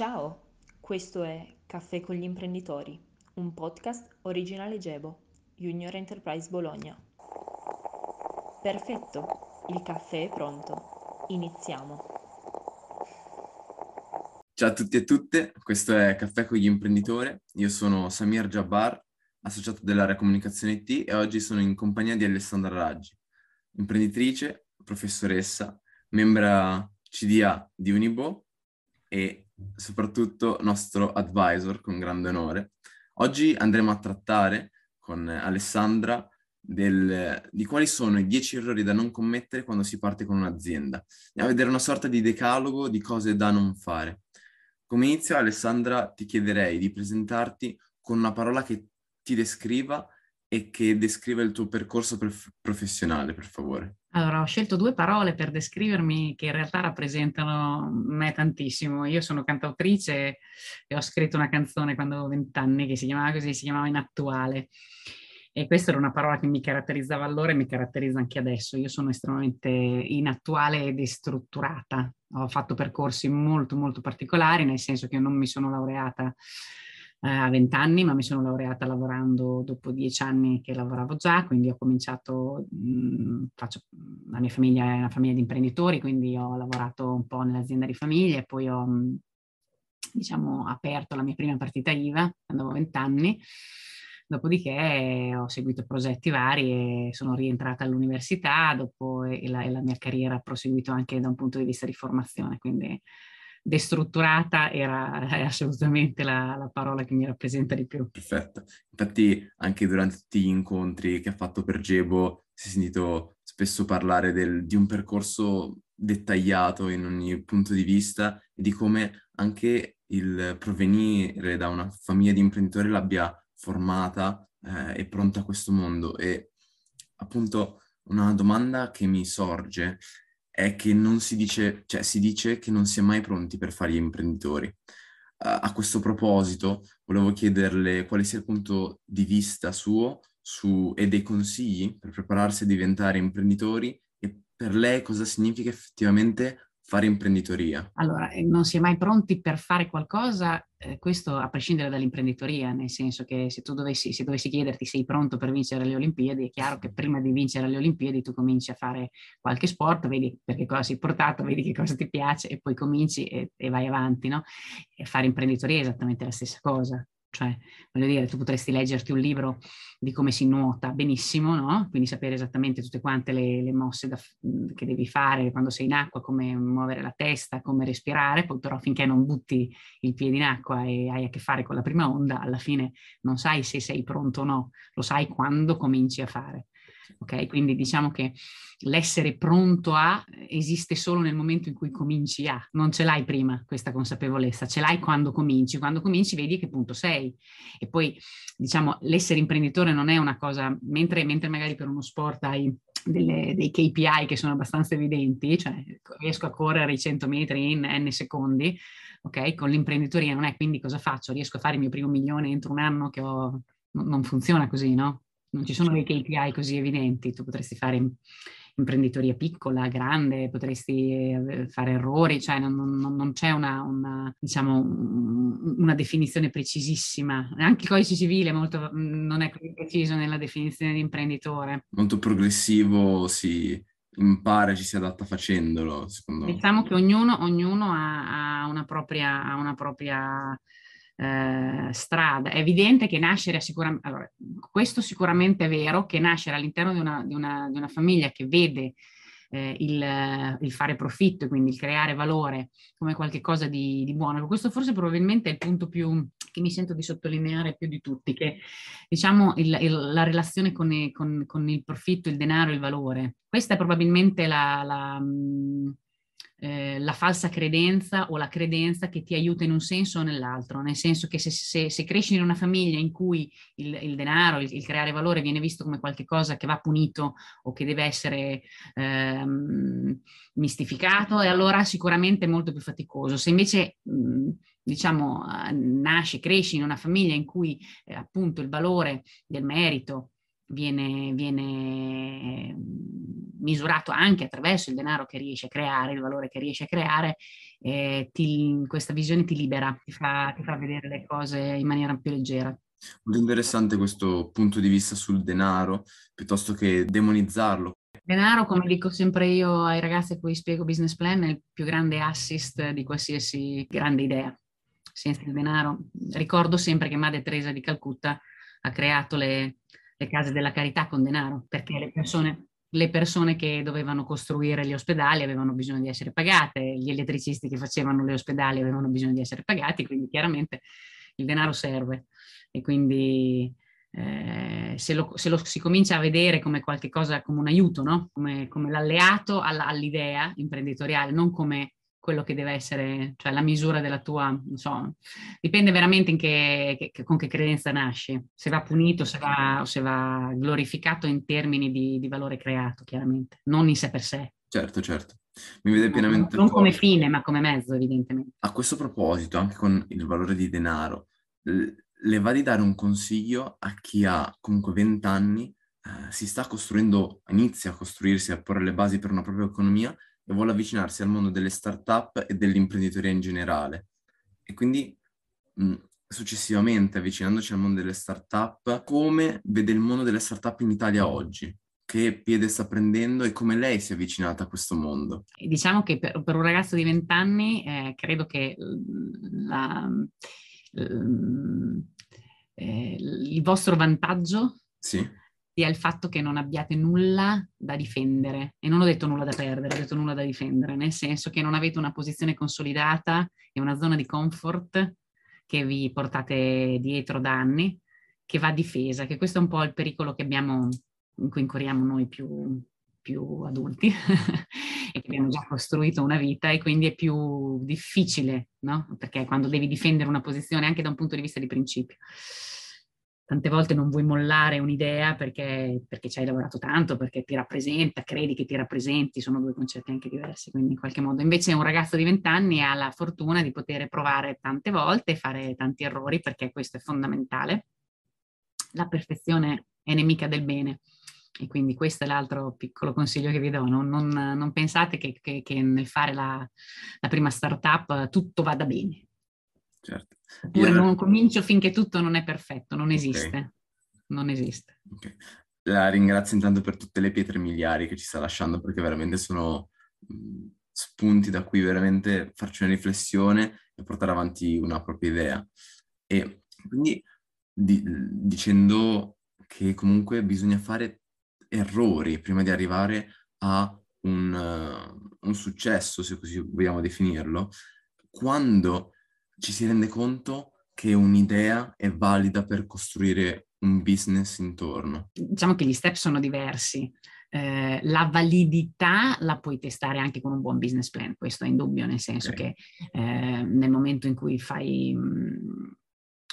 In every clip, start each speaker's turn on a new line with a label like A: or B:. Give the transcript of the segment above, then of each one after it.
A: Ciao, questo è Caffè con gli imprenditori, un podcast originale Gebo, Junior Enterprise Bologna. Perfetto, il caffè è pronto. Iniziamo.
B: Ciao a tutti e tutte, questo è Caffè con gli imprenditori. Io sono Samir Jabbar, associato dell'area comunicazione IT e oggi sono in compagnia di Alessandra Raggi, imprenditrice, professoressa, membra CDA di Unibo e soprattutto nostro advisor con grande onore. Oggi andremo a trattare con Alessandra del, di quali sono i dieci errori da non commettere quando si parte con un'azienda. Andiamo a vedere una sorta di decalogo di cose da non fare. Come inizio, Alessandra, ti chiederei di presentarti con una parola che ti descriva e che descriva il tuo percorso prof- professionale, per favore.
C: Allora, ho scelto due parole per descrivermi che in realtà rappresentano me tantissimo. Io sono cantautrice e ho scritto una canzone quando avevo vent'anni che si chiamava così, si chiamava Inattuale. E questa era una parola che mi caratterizzava allora e mi caratterizza anche adesso. Io sono estremamente inattuale e destrutturata. Ho fatto percorsi molto, molto particolari, nel senso che non mi sono laureata eh, a 20 anni, ma mi sono laureata lavorando dopo dieci anni che lavoravo già, quindi ho cominciato, mh, faccio, la mia famiglia è una famiglia di imprenditori, quindi ho lavorato un po' nell'azienda di famiglia e poi ho, mh, diciamo, aperto la mia prima partita IVA quando avevo 20 anni. Dopodiché ho seguito progetti vari e sono rientrata all'università dopo e la, e la mia carriera ha proseguito anche da un punto di vista di formazione, quindi destrutturata era assolutamente la, la, parola che mi rappresenta di più.
B: Perfetto. Infatti anche durante tutti gli incontri che ha fatto per Gebo si è sentito spesso parlare del, di un percorso dettagliato in ogni punto di vista e di come anche il provenire da una famiglia di imprenditori l'abbia formata eh, e pronta a questo mondo. E appunto una domanda che mi sorge è che non si dice, cioè si dice che non si è mai pronti per fare gli imprenditori. Uh, a questo proposito, volevo chiederle quale sia il punto di vista suo su, e dei consigli per prepararsi a diventare imprenditori e per lei cosa significa effettivamente fare imprenditoria?
C: Allora, eh, non si è mai pronti per fare qualcosa, eh, questo a prescindere dall'imprenditoria, nel senso che se tu dovessi, se dovessi chiederti sei pronto per vincere le Olimpiadi, è chiaro che prima di vincere le Olimpiadi tu cominci a fare qualche sport, vedi perché cosa sei portato, vedi che cosa ti piace e poi cominci e, e vai avanti, no? E fare imprenditoria è esattamente la stessa cosa. Cioè, voglio dire, tu potresti leggerti un libro di come si nuota benissimo, no? Quindi sapere esattamente tutte quante le, le mosse da, che devi fare quando sei in acqua, come muovere la testa, come respirare, poi però finché non butti il piede in acqua e hai a che fare con la prima onda, alla fine non sai se sei pronto o no, lo sai quando cominci a fare. Ok, quindi diciamo che l'essere pronto a esiste solo nel momento in cui cominci a, non ce l'hai prima questa consapevolezza, ce l'hai quando cominci, quando cominci vedi che punto sei e poi diciamo l'essere imprenditore non è una cosa, mentre, mentre magari per uno sport hai delle, dei KPI che sono abbastanza evidenti, cioè riesco a correre i 100 metri in n secondi, ok? Con l'imprenditoria non è, quindi cosa faccio? Riesco a fare il mio primo milione entro un anno che ho... non funziona così, no? Non ci sono dei KPI così evidenti, tu potresti fare imprenditoria piccola, grande, potresti eh, fare errori, cioè non, non, non c'è una, una, diciamo, una, definizione precisissima. Anche il codice civile molto, non è così preciso nella definizione di imprenditore.
B: Molto progressivo, si impara, ci si adatta facendolo, secondo
C: me. Diciamo che ognuno, ognuno ha, ha, una propria, ha una propria eh, strada. È evidente che nascere sicuramente, allora, questo sicuramente è vero, che nascere all'interno di una, di una, di una famiglia che vede eh, il, il, fare profitto quindi il creare valore come qualcosa di, di buono. Questo forse probabilmente è il punto più che mi sento di sottolineare più di tutti, che diciamo il, il, la relazione con, con, con, il profitto, il denaro, il valore. Questa è probabilmente la, la eh, la falsa credenza o la credenza che ti aiuta in un senso o nell'altro, nel senso che se, se, se cresci in una famiglia in cui il, il denaro, il, il, creare valore viene visto come qualcosa che va punito o che deve essere ehm, mistificato, e allora sicuramente è molto più faticoso. Se invece mh, diciamo nasci, cresci in una famiglia in cui eh, appunto il valore del merito, viene, viene misurato anche attraverso il denaro che riesce a creare, il valore che riesce a creare, eh, ti, questa visione ti libera, ti fa, ti fa vedere le cose in maniera più leggera.
B: Molto interessante questo punto di vista sul denaro, piuttosto che demonizzarlo.
C: Denaro, come dico sempre io ai ragazzi a cui spiego business plan, è il più grande assist di qualsiasi grande idea. Senza il denaro, ricordo sempre che Madre Teresa di Calcutta ha creato le, le case della carità con denaro, perché le persone, le persone che dovevano costruire gli ospedali avevano bisogno di essere pagate, gli elettricisti che facevano gli ospedali avevano bisogno di essere pagati, quindi chiaramente il denaro serve e quindi eh, se, lo, se, lo, si comincia a vedere come qualcosa, come un aiuto, no? come, come l'alleato alla, all'idea imprenditoriale, non come quello che deve essere, cioè la misura della tua, non so, dipende veramente che, che, con che credenza nasci, se va punito se va, o se va glorificato in termini di, di, valore creato, chiaramente, non in sé per sé.
B: Certo, certo. Mi vede pienamente.
C: Non, non come fine, ma come mezzo, evidentemente.
B: A questo proposito, anche con il valore di denaro, le va di dare un consiglio a chi ha comunque 20 anni, eh, si sta costruendo, inizia a costruirsi, a porre le basi per una propria economia e vuole avvicinarsi al mondo delle start-up e dell'imprenditoria in generale. E quindi mh, successivamente, avvicinandoci al mondo delle start-up, come vede il mondo delle start-up in Italia oggi? Che piede sta prendendo e come lei si è avvicinata a questo mondo?
C: Diciamo che per, per un ragazzo di 20 anni eh, credo che la Ehm, eh, il vostro vantaggio
B: sì.
C: Sia il fatto che non abbiate nulla da difendere. E non ho detto nulla da perdere, ho detto nulla da difendere, nel senso che non avete una posizione consolidata e una zona di comfort che vi portate dietro da anni, che va difesa, che questo è un po' il pericolo che abbiamo, in cui incorriamo noi più, più adulti e che abbiamo già costruito una vita e quindi è più difficile, no? Perché quando devi difendere una posizione anche da un punto di vista di principio. Tante volte non vuoi mollare un'idea perché, perché ci hai lavorato tanto, perché ti rappresenta, credi che ti rappresenti, sono due concetti anche diversi, quindi in qualche modo. Invece un ragazzo di 20 anni ha la fortuna di poter provare tante volte, fare tanti errori, perché questo è fondamentale. La perfezione è nemica del bene e quindi questo è l'altro piccolo consiglio che vi do, non, non, non pensate che, che, che, nel fare la, la, prima startup tutto vada bene.
B: Certo.
C: Oppure non comincio finché tutto non è perfetto, non esiste. Okay. Non esiste.
B: Okay. La ringrazio intanto per tutte le pietre miliari che ci sta lasciando perché veramente sono mh, spunti da cui veramente farci una riflessione e portare avanti una propria idea. E quindi di, dicendo che comunque bisogna fare errori prima di arrivare a un, uh, un successo, se così vogliamo definirlo, quando ci si rende conto che un'idea è valida per costruire un business intorno.
C: Diciamo che gli step sono diversi. Eh, la validità la puoi testare anche con un buon business plan, questo è indubbio, nel senso okay. che eh, nel momento in cui fai um,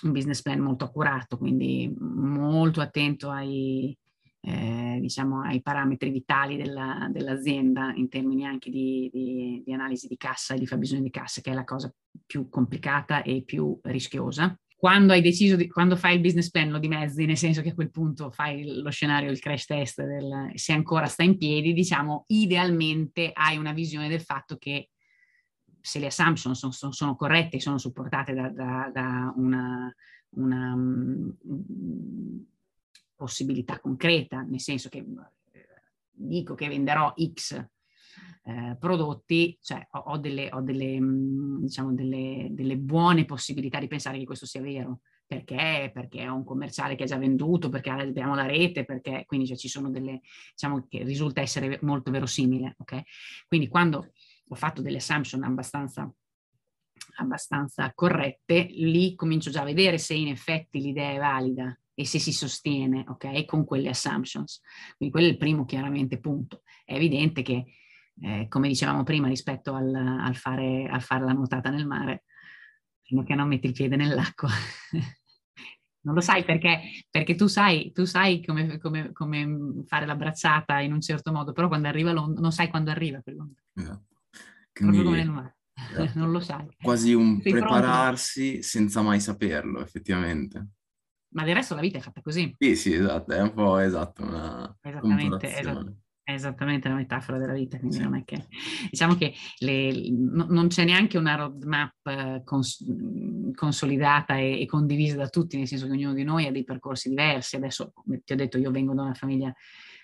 C: un business plan molto accurato, quindi molto attento ai, eh, diciamo, ai parametri vitali della, dell'azienda in termini anche di, di, di, analisi di cassa e di fabbisogno di cassa, che è la cosa più complicata e più rischiosa. Quando hai deciso di, quando fai il business plan lo dimezzi, nel senso che a quel punto fai lo scenario, il crash test, del, se ancora sta in piedi, diciamo, idealmente hai una visione del fatto che se le assumption sono, sono, sono corrette e sono supportate da, da, da una, una um, possibilità concreta, nel senso che eh, dico che venderò X eh, prodotti, cioè ho, ho, delle, ho delle, mm, diciamo delle, delle, buone possibilità di pensare che questo sia vero. Perché? Perché ho un commerciale che ha già venduto, perché abbiamo la rete, perché quindi cioè, ci sono delle, diciamo che risulta essere molto verosimile, ok? Quindi quando ho fatto delle assumption abbastanza abbastanza corrette, lì comincio già a vedere se in effetti l'idea è valida e se si sostiene, ok, con quelle assumptions. Quindi quello è il primo chiaramente punto. È evidente che, eh, come dicevamo prima, rispetto al, al, fare, al, fare, la nuotata nel mare, fino a che non metti il piede nell'acqua. non lo sai perché, perché tu sai, tu sai come, come, come, fare la bracciata in un certo modo, però quando arriva l'onda, non sai quando arriva quell'onda. Esatto. Proprio come nel mare. Esatto. non lo sai.
B: Quasi un Sei prepararsi pronto? senza mai saperlo, effettivamente.
C: Ma del resto la vita è fatta così.
B: Sì, sì, esatto, è un po' esatto una
C: Esattamente, esatto. È esattamente la metafora della vita, quindi sì. non è che diciamo che le, no, non c'è neanche una roadmap eh, cons- consolidata e, e, condivisa da tutti, nel senso che ognuno di noi ha dei percorsi diversi. Adesso ti ho detto, io vengo da una famiglia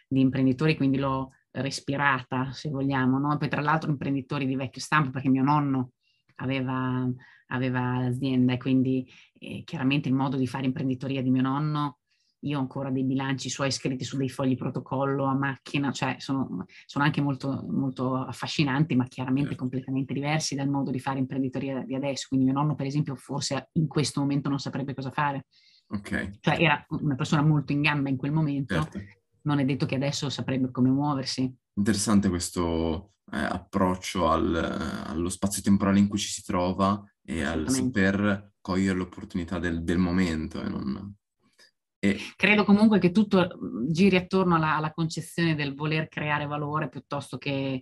C: di imprenditori, quindi l'ho respirata, se vogliamo, no? Poi tra l'altro imprenditori di vecchio stampo, perché mio nonno aveva, aveva l'azienda e quindi eh, chiaramente il modo di fare imprenditoria di mio nonno io ho ancora dei bilanci suoi scritti su dei fogli protocollo a macchina, cioè sono, sono anche molto, molto, affascinanti, ma chiaramente certo. completamente diversi dal modo di fare imprenditoria di adesso. Quindi mio nonno, per esempio, forse in questo momento non saprebbe cosa fare.
B: Ok.
C: Cioè era una persona molto in gamba in quel momento, certo. non è detto che adesso saprebbe come muoversi.
B: Interessante questo eh, approccio al, allo spazio temporale in cui ci si trova e al saper cogliere l'opportunità del, del momento e non
C: e... Credo comunque che tutto giri attorno alla, alla, concezione del voler creare valore piuttosto che,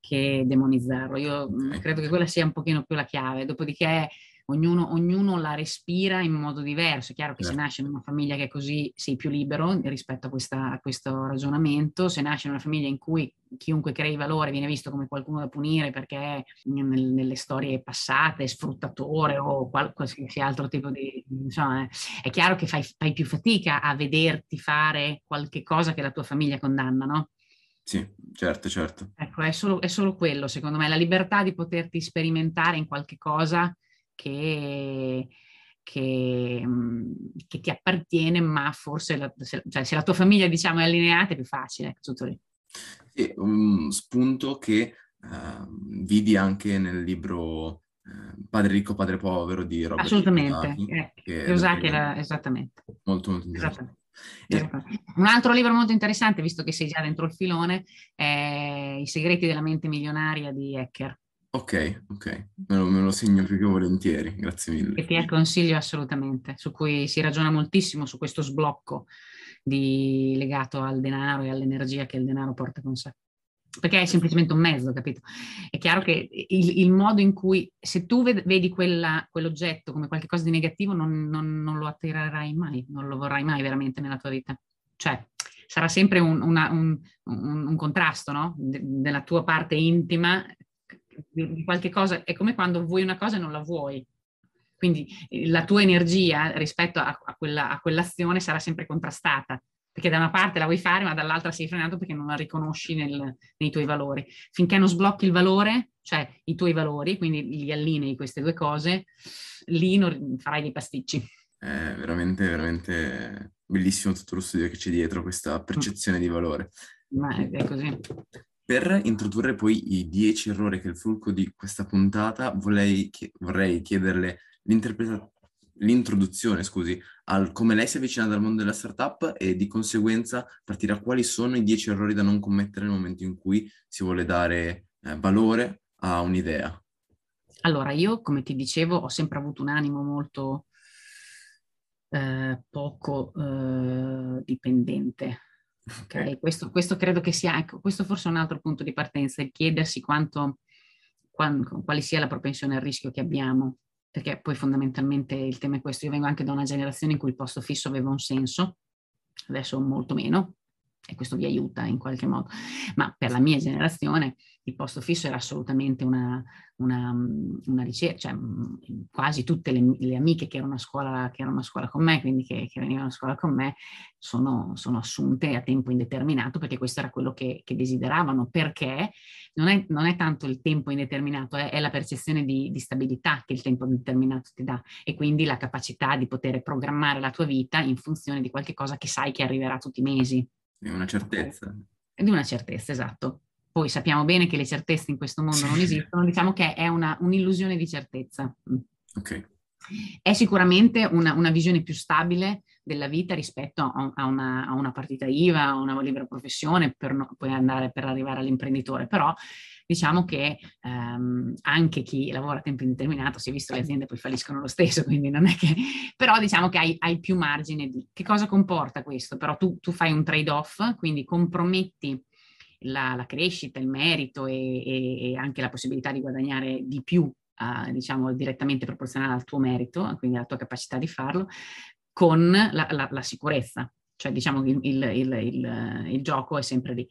C: che demonizzarlo. Io okay. credo che quella sia un pochino più la chiave. Dopodiché ognuno, ognuno, la respira in modo diverso. È chiaro che certo. se nasce in una famiglia che è così sei più libero rispetto a, questa, a, questo ragionamento, se nasce in una famiglia in cui chiunque crei valore viene visto come qualcuno da punire perché nel, nelle storie passate è sfruttatore o qual, qualsiasi altro tipo di... Insomma, è chiaro che fai, fai più fatica a vederti fare qualche cosa che la tua famiglia condanna, no?
B: Sì, certo, certo.
C: Ecco, è solo, è solo, quello, secondo me, la libertà di poterti sperimentare in qualche cosa che, che, che ti appartiene, ma forse la, se, cioè, se, la tua famiglia diciamo, è allineata è più facile, ecco, tutto lì.
B: E un spunto che uh, vidi anche nel libro uh, Padre ricco, padre povero di Robert
C: Assolutamente, Kiyosaki, eh, era esattamente.
B: Molto, molto interessante.
C: E... Un altro libro molto interessante, visto che sei già dentro il filone, è I segreti della mente milionaria di Hacker.
B: Ok, ok, me lo, me lo segno più che volentieri, grazie mille.
C: Che ti consiglio assolutamente, su cui si ragiona moltissimo su questo sblocco di, legato al denaro e all'energia che il denaro porta con sé. Perché è semplicemente un mezzo, capito? È chiaro che il, il modo in cui, se tu vedi quella, quell'oggetto come qualcosa di negativo, non, non, non, lo attirerai mai, non lo vorrai mai veramente nella tua vita. Cioè, sarà sempre un, una, un, un contrasto, no? De, della tua parte intima di qualche cosa, è come quando vuoi una cosa e non la vuoi. Quindi eh, la tua energia rispetto a, a, quella, a quell'azione sarà sempre contrastata, perché da una parte la vuoi fare, ma dall'altra sei frenato perché non la riconosci nel, nei tuoi valori. Finché non sblocchi il valore, cioè i tuoi valori, quindi li allinei queste due cose, lì non, farai dei pasticci.
B: È veramente, veramente bellissimo tutto lo studio che c'è dietro, questa percezione di valore.
C: Ma è così.
B: Per introdurre poi i dieci errori che è il fulcro di questa puntata, vorrei, vorrei chiederle l'introduzione, scusi, al come lei si avvicina dal mondo della startup e di conseguenza partire a quali sono i dieci errori da non commettere nel momento in cui si vuole dare eh, valore a un'idea.
C: Allora, io, come ti dicevo, ho sempre avuto un animo molto eh, poco eh, dipendente Okay? Questo, questo, credo che sia, ecco, questo forse è un altro punto di partenza, il chiedersi quanto, quando, quale sia la propensione al rischio che abbiamo, perché poi fondamentalmente il tema è questo. Io vengo anche da una generazione in cui il posto fisso aveva un senso, adesso molto meno, e questo vi aiuta in qualche modo, ma per la mia generazione il posto fisso era assolutamente una, una, una ricerca, cioè quasi tutte le, le, amiche che erano, a scuola, che erano a scuola con me, quindi che, che venivano a scuola con me, sono, sono, assunte a tempo indeterminato perché questo era quello che, che desideravano, perché non è, non è, tanto il tempo indeterminato, è, è la percezione di, di, stabilità che il tempo indeterminato ti dà e quindi la capacità di poter programmare la tua vita in funzione di qualche cosa che sai che arriverà tutti i mesi.
B: Di una certezza.
C: Di una certezza, esatto. Poi sappiamo bene che le certezze in questo mondo non esistono, diciamo che è una, un'illusione di certezza.
B: Mm. Ok.
C: È sicuramente una, una visione più stabile della vita rispetto a, a, una, a, una, partita IVA, a una libera professione, per no, poi andare per arrivare all'imprenditore. Però diciamo che ehm, anche chi lavora a tempo indeterminato, si è visto le aziende poi falliscono lo stesso, quindi non è che... però diciamo che hai, hai più margine di... Che cosa comporta questo? Però tu, tu fai un trade-off, quindi comprometti la, la crescita, il merito e, e, e, anche la possibilità di guadagnare di più, uh, diciamo, direttamente proporzionale al tuo merito, quindi alla tua capacità di farlo, con la, la, la sicurezza, cioè diciamo il, il, il, il, gioco è sempre lì.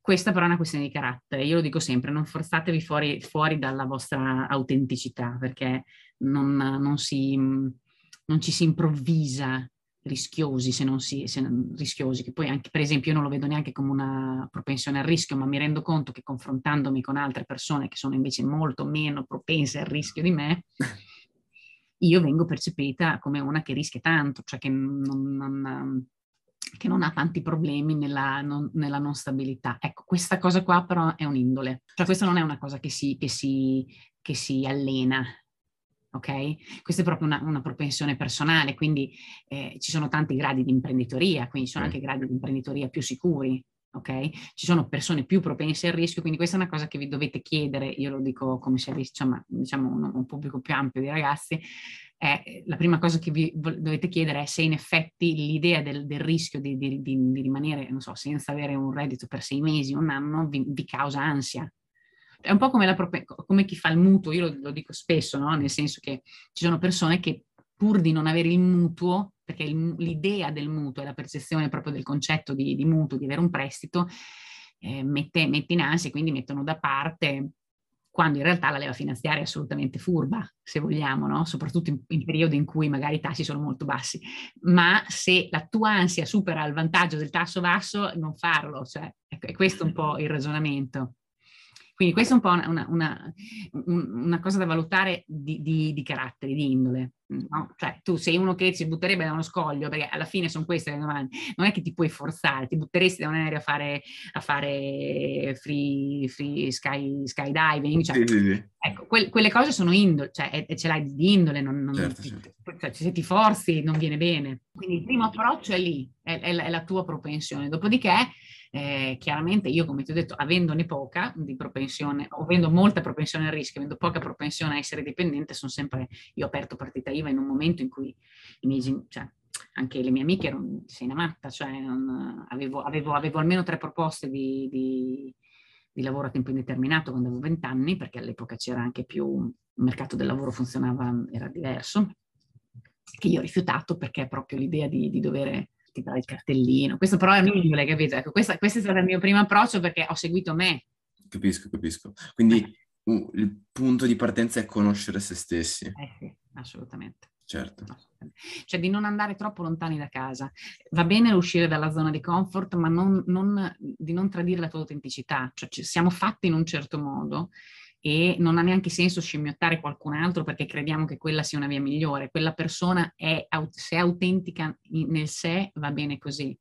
C: Questa però è una questione di carattere, io lo dico sempre, non forzatevi fuori, fuori dalla vostra autenticità perché non, non, si, non ci si improvvisa rischiosi, se non si, se non, rischiosi, che poi anche per esempio io non lo vedo neanche come una propensione al rischio, ma mi rendo conto che confrontandomi con altre persone che sono invece molto meno propense al rischio di me, io vengo percepita come una che rischia tanto, cioè che non, non, che non ha tanti problemi nella non, nella non, stabilità. Ecco, questa cosa qua però è un'indole, cioè questa non è una cosa che si, che si, che si allena, ok? Questa è proprio una, una propensione personale, quindi eh, ci sono tanti gradi di imprenditoria, quindi ci sono anche gradi di imprenditoria più sicuri, ok? Ci sono persone più propense al rischio, quindi questa è una cosa che vi dovete chiedere, io lo dico come servizio, insomma, diciamo un, un pubblico più ampio di ragazzi, è, la prima cosa che vi dovete chiedere è se in effetti l'idea del, del rischio di, di, di, di, rimanere, non so, senza avere un reddito per sei mesi, un anno, vi, vi causa ansia, è un po' come, la, come chi fa il mutuo, io lo, lo dico spesso, no? nel senso che ci sono persone che pur di non avere il mutuo, perché l'idea del mutuo è la percezione proprio del concetto di, di mutuo, di avere un prestito, eh, mette, mette in ansia e quindi mettono da parte quando in realtà la leva finanziaria è assolutamente furba, se vogliamo, no? soprattutto in, in, periodi in cui magari i tassi sono molto bassi. Ma se la tua ansia supera il vantaggio del tasso basso, non farlo, cioè, è questo un po' il ragionamento. Quindi questa è un po' una, una, una cosa da valutare di, di, di carattere, di indole. No? Cioè tu sei uno che si butterebbe da uno scoglio, perché alla fine sono queste le domande, non è che ti puoi forzare, ti butteresti da un aereo a fare, a fare free, free sky, skydiving, cioè, sì, sì, sì. Ecco, que, quelle cose sono indole, cioè ce l'hai di indole, non, non, certo, certo. Cioè, se ti forzi non viene bene. Quindi il primo approccio è lì, è, è, è la tua propensione, dopodiché eh, chiaramente io, come ti ho detto, avendone poca di propensione, o avendo molta propensione al rischio, avendo poca propensione a essere dipendente, sono sempre, io ho aperto partita IVA in un momento in cui i miei, cioè, anche le mie amiche erano, sei una matta, cioè non, avevo, avevo, avevo, almeno tre proposte di, di, di, lavoro a tempo indeterminato quando avevo 20 anni, perché all'epoca c'era anche più, il mercato del lavoro funzionava, era diverso, che io ho rifiutato perché proprio l'idea di, di dover ti dà il cartellino. Questo però è mio, capito? Ecco, questa, questo è stato il mio primo approccio perché ho seguito me.
B: Capisco, capisco. Quindi uh, il punto di partenza è conoscere se stessi.
C: Eh sì, assolutamente.
B: Certo.
C: Cioè di non andare troppo lontani da casa. Va bene uscire dalla zona di comfort, ma non, non, di non tradire la tua autenticità. Cioè siamo fatti in un certo modo e non ha neanche senso scimmiottare qualcun altro perché crediamo che quella sia una via migliore. Quella persona è, se è autentica nel sé, va bene così.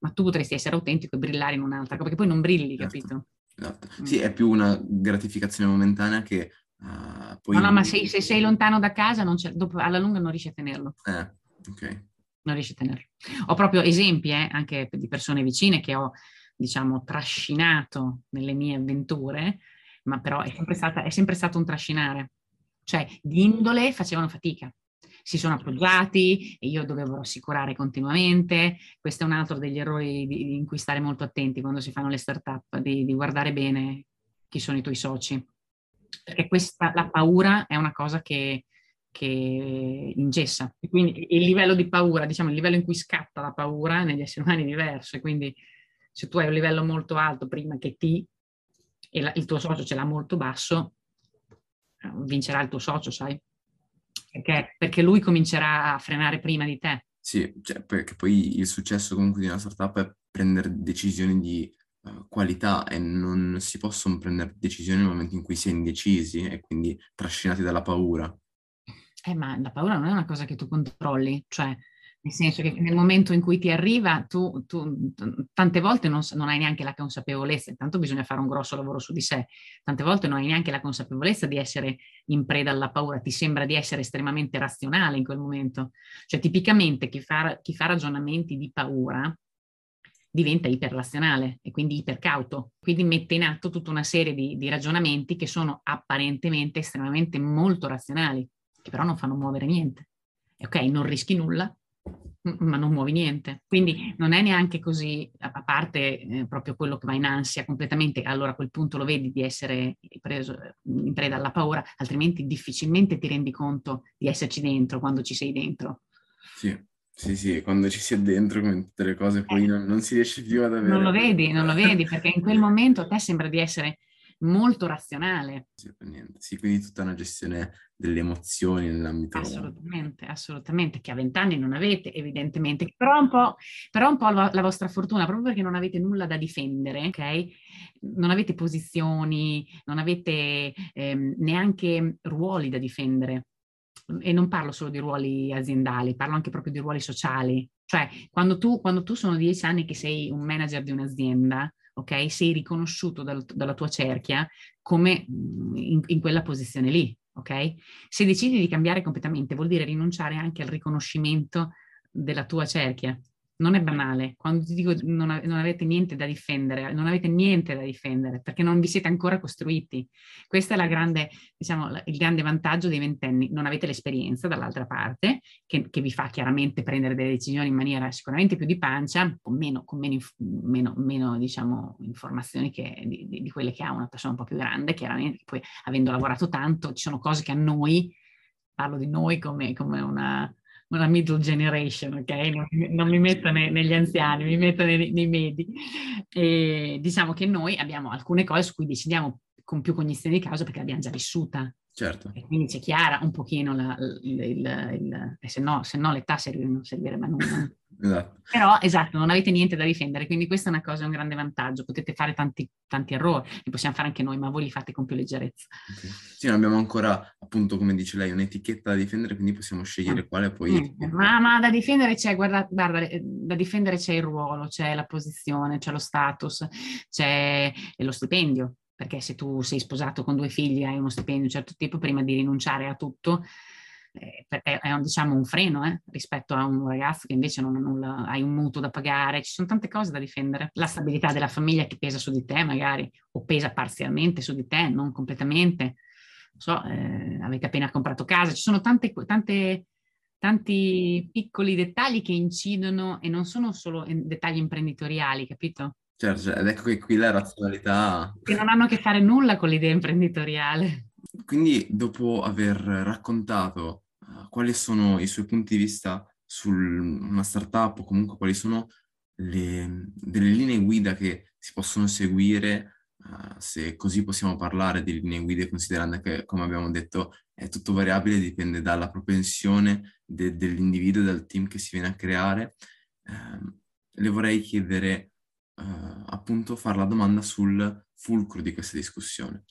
C: Ma tu potresti essere autentico e brillare in un'altra, perché poi non brilli, certo. capito?
B: Esatto. Mm. Sì, è più una gratificazione momentanea che uh, poi...
C: No, no, ma se, se, sei lontano da casa, dopo, alla lunga non riesci a tenerlo.
B: Eh, ok.
C: Non riesci a tenerlo. Ho proprio esempi, eh, anche di persone vicine che ho, diciamo, trascinato nelle mie avventure, ma però è sempre, stata, è sempre stato un trascinare. Cioè, di indole facevano fatica, si sono appoggiati e io dovevo rassicurare continuamente. Questo è un altro degli errori di, in cui stare molto attenti quando si fanno le start-up, di, di guardare bene chi sono i tuoi soci. Perché questa, la paura è una cosa che, che ingessa. E quindi il livello di paura, diciamo, il livello in cui scatta la paura negli esseri umani è diverso. E quindi se tu hai un livello molto alto prima che ti e la, il tuo socio ce l'ha molto basso, eh, vincerà il tuo socio, sai? Perché, perché lui comincerà a frenare prima di te.
B: Sì, cioè, perché poi il successo comunque di una startup è prendere decisioni di uh, qualità e non si possono prendere decisioni nel momento in cui si è indecisi e quindi trascinati dalla paura.
C: Eh, ma la paura non è una cosa che tu controlli, cioè nel senso che nel momento in cui ti arriva, tu, tu tante volte non, non, hai neanche la consapevolezza, intanto bisogna fare un grosso lavoro su di sé, tante volte non hai neanche la consapevolezza di essere in preda alla paura, ti sembra di essere estremamente razionale in quel momento. Cioè tipicamente chi fa, chi fa ragionamenti di paura diventa iperrazionale e quindi ipercauto, quindi mette in atto tutta una serie di, di ragionamenti che sono apparentemente estremamente molto razionali, che però non fanno muovere niente. Ok, non rischi nulla, ma non muovi niente. Quindi non è neanche così, a parte eh, proprio quello che va in ansia completamente, allora a quel punto lo vedi di essere preso in preda alla paura, altrimenti difficilmente ti rendi conto di esserci dentro quando ci sei dentro.
B: Sì, Sì, sì, quando ci si è dentro come tutte le cose poi
C: Eh.
B: non, non si riesce più ad avere...
C: Non lo vedi, non lo vedi, perché in quel momento a te sembra di essere molto razionale.
B: Sì. Sì, quindi tutta una gestione delle emozioni nell'ambito...
C: Assolutamente, assolutamente, che a vent'anni non avete, evidentemente, però un po', però un po' la, la vostra fortuna, proprio perché non avete nulla da difendere, ok? Non avete posizioni, non avete ehm, neanche ruoli da difendere. E non parlo solo di ruoli aziendali, parlo anche proprio di ruoli sociali. Cioè, quando tu, quando tu sono dieci anni che sei un manager di un'azienda, ok? Sei riconosciuto dal- dalla tua cerchia come mm, in, in quella posizione lì, ok? Se decidi di cambiare completamente, vuol dire rinunciare anche al riconoscimento della tua cerchia. Non è banale. Quando ti dico non, non avete niente da difendere, non avete niente da difendere perché non vi siete ancora costruiti. Questo è grande, diciamo, il grande vantaggio dei ventenni. Non avete l'esperienza dall'altra parte, che, che vi fa chiaramente prendere delle decisioni in maniera sicuramente più di pancia, con meno, con meno, meno- meno, diciamo, informazioni che, di, di- di quelle che ha una persona un po' più grande. Chiaramente, poi avendo lavorato tanto, ci sono cose che a noi, parlo di noi come, come una, una middle generation, ok? Non, non mi metto ne- negli anziani, mi metto nei, nei medi. E diciamo che noi abbiamo alcune cose su cui decidiamo con più cognizione di causa perché l'abbiamo già vissuta.
B: Certo.
C: E quindi c'è chiara un pochino la, il, il- il- e se no, se no l'età serve- non servirebbe a nulla.
B: Esatto.
C: Però esatto, non avete niente da difendere, quindi questa è una cosa, è un grande vantaggio. Potete fare tanti, tanti errori, li possiamo fare anche noi, ma voi li fate con più leggerezza.
B: Ok. Sì, non abbiamo ancora, appunto, come dice lei, un'etichetta da difendere, quindi possiamo scegliere quale poi...
C: Niente, Ma, ma da difendere c'è, guarda, guarda, eh, da difendere c'è il ruolo, c'è la posizione, c'è lo status, c'è lo stipendio, perché se tu sei sposato con due figli, hai uno stipendio di un certo tipo, prima di rinunciare a tutto, eh, è, è un, diciamo un freno eh, rispetto a un ragazzo che invece non ha nulla, hai un mutuo da pagare, ci sono tante cose da difendere. La stabilità della famiglia che pesa su di te magari, o pesa parzialmente su di te, non completamente. Non so, eh, avete appena comprato casa, ci sono tante, tante, tanti piccoli dettagli che incidono e non sono solo dettagli imprenditoriali, capito?
B: Certo, ed ecco che qui la razionalità...
C: Che non hanno a che fare nulla con l'idea imprenditoriale.
B: Quindi, dopo aver raccontato eh, quali sono i suoi punti di vista su una startup o comunque quali sono le, delle linee guida che si possono seguire, eh, se così possiamo parlare di linee guida, considerando che, come abbiamo detto, è tutto variabile, dipende dalla propensione de- dell'individuo dal team che si viene a creare, ehm, le vorrei chiedere, eh, appunto, fare la domanda sul fulcro di questa discussione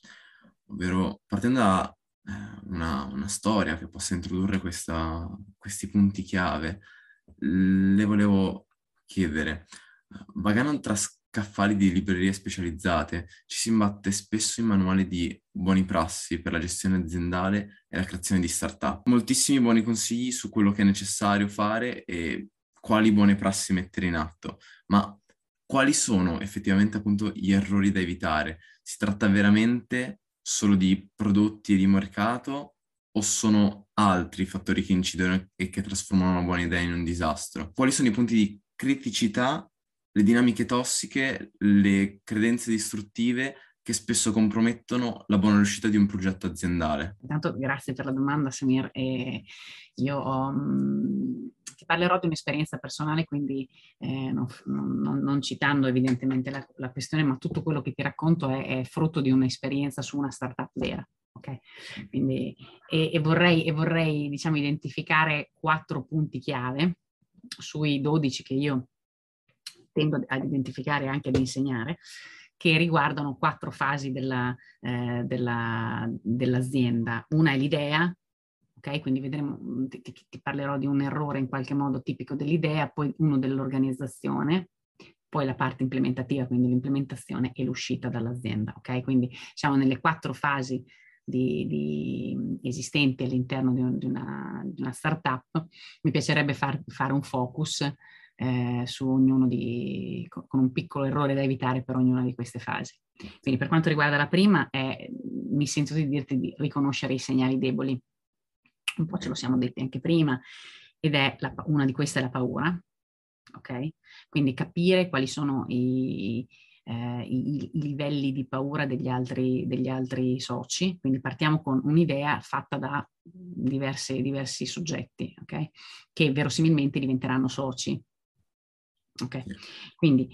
B: ovvero partendo da eh, una, una storia che possa introdurre questa- questi punti chiave, le volevo chiedere, eh, vagando tra scaffali di librerie specializzate, ci si imbatte spesso in manuali di buoni prassi per la gestione aziendale e la creazione di startup. Moltissimi buoni consigli su quello che è necessario fare e quali buone prassi mettere in atto, ma quali sono effettivamente appunto gli errori da evitare? Si tratta veramente solo di prodotti e di mercato o sono altri fattori che incidono e che trasformano una buona idea in un disastro? Quali sono i punti di criticità, le dinamiche tossiche, le credenze distruttive che spesso compromettono la buona riuscita di un progetto aziendale?
C: Intanto grazie per la domanda Samir. E io ho, mh, ti parlerò di un'esperienza personale, quindi eh, non, non- non citando evidentemente la, la questione, ma tutto quello che ti racconto è, è frutto di un'esperienza su una startup vera. ok? Quindi, e, e vorrei, e vorrei diciamo, identificare quattro punti chiave sui 12 che io tendo ad identificare e anche ad insegnare, che riguardano quattro fasi eh, della- dell'azienda. Una è l'idea, ok? Quindi vedremo, mm, ti, ti- parlerò di un errore in qualche modo tipico dell'idea, poi uno dell'organizzazione, poi la parte implementativa, quindi l'implementazione e l'uscita dall'azienda, ok? Quindi siamo nelle quattro fasi di, di- esistenti all'interno di, un- di una, di una startup. Mi piacerebbe far- fare un focus eh, su ognuno di, con un piccolo errore da evitare per ognuna di queste fasi. Quindi per quanto riguarda la prima, è- mi sento di dirti di riconoscere i segnali deboli. Un po' ce lo siamo detti anche prima, ed è la una di queste è la paura, ok? Quindi capire quali sono i, eh, i, i, livelli di paura degli altri, degli altri, soci. Quindi partiamo con un'idea fatta da diversi, diversi soggetti, okay? che verosimilmente diventeranno soci. Okay? Quindi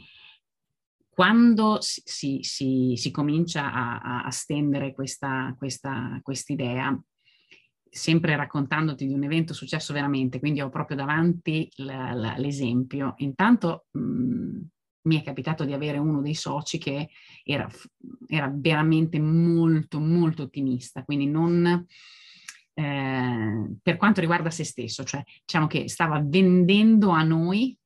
C: quando si, si, si comincia a, a, stendere questa, questa idea, sempre raccontandoti di un evento successo veramente, quindi ho proprio davanti la, la, l'esempio. Intanto mh, mi è capitato di avere uno dei soci che era, era veramente molto, molto ottimista, quindi non eh, per quanto riguarda se stesso, cioè diciamo che stava vendendo a noi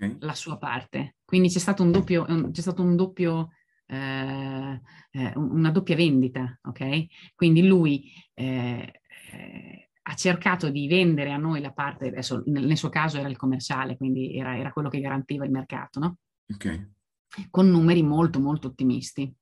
C: okay. la sua parte. Quindi c'è stato un doppio, c'è stato un doppio eh, eh, una doppia vendita, ok? Quindi lui eh, eh, ha cercato di vendere a noi la parte, adesso nel, nel suo caso era il commerciale, quindi era, era, quello che garantiva il mercato, no?
B: Ok.
C: Con numeri molto, molto ottimisti.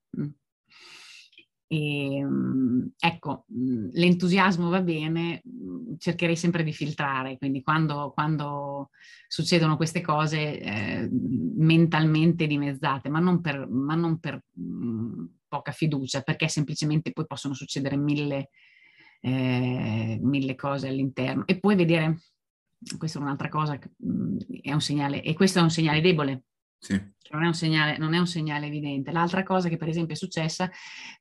C: E, ehm, ecco, mm, l'entusiasmo va bene, mm, cercherei sempre di filtrare, quindi quando, quando succedono queste cose eh, mentalmente dimezzate, ma non per, ma non per mh, poca fiducia, perché semplicemente poi possono succedere mille, eh, mille cose all'interno. E poi vedere, questa è un'altra cosa, è un segnale, e questo è un segnale debole.
B: Sì.
C: Non è, un segnale, non è un segnale evidente. L'altra cosa che per esempio è successa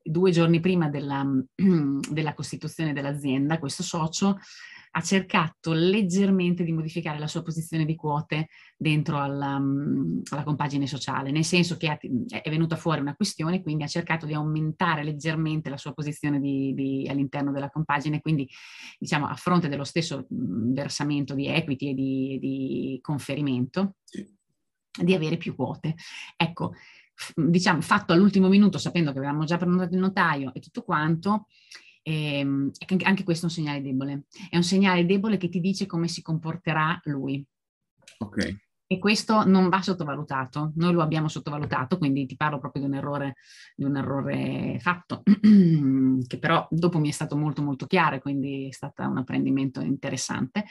C: due giorni prima della, della costituzione dell'azienda, questo socio ha cercato leggermente di modificare la sua posizione di quote dentro alla, alla compagine sociale, nel senso che è venuta fuori una questione, quindi ha cercato di aumentare leggermente la sua posizione di, di, all'interno della compagine, quindi diciamo a fronte dello stesso versamento di equity e di, di conferimento.
B: Sì
C: di avere più quote. Ecco, diciamo, fatto all'ultimo minuto, sapendo che avevamo già prenotato il notaio e tutto quanto, ehm, anche questo è un segnale debole. È un segnale debole che ti dice come si comporterà lui.
B: Ok.
C: E questo non va sottovalutato, noi lo abbiamo sottovalutato, quindi ti parlo proprio di un errore, di un errore fatto, che però dopo mi è stato molto molto chiaro, quindi è stato un apprendimento interessante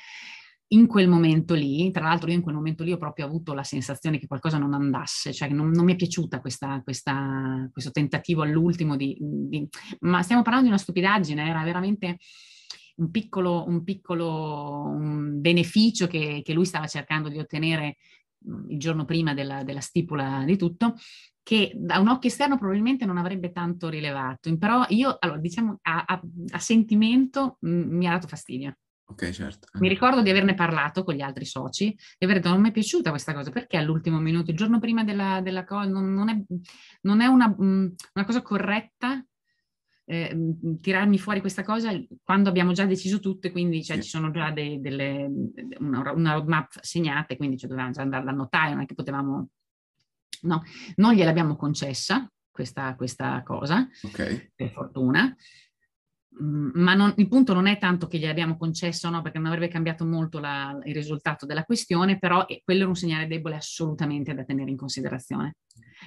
C: in quel momento lì, tra l'altro io in quel momento lì ho proprio avuto la sensazione che qualcosa non andasse, cioè non, non mi è piaciuta questa, questa, questo tentativo all'ultimo di, di, Ma stiamo parlando di una stupidaggine, era veramente un piccolo, un piccolo un beneficio che, che, lui stava cercando di ottenere mm, il giorno prima della, della stipula di tutto, che da un occhio esterno probabilmente non avrebbe tanto rilevato, però io, allora, diciamo, a, a, a sentimento mh, mm, mi ha dato fastidio.
B: Ok, certo.
C: Mi ricordo di averne parlato con gli altri soci e aver detto non mi è piaciuta questa cosa, perché all'ultimo minuto, il giorno prima della, della cosa, non, non, è, non è una, mm, una, cosa corretta eh, mm, tirarmi fuori questa cosa quando abbiamo già deciso tutto e quindi cioè, sì. ci sono già dei, delle, una, una roadmap segnate, quindi cioè, dovevamo già andare dal notaio, non è che potevamo... No, non gliel'abbiamo concessa questa, questa cosa,
B: okay.
C: per fortuna, Mm, ma non, il punto non è tanto che gli abbiamo concesso, no, perché non avrebbe cambiato molto la, il risultato della questione, però quello è un segnale debole assolutamente da tenere in considerazione.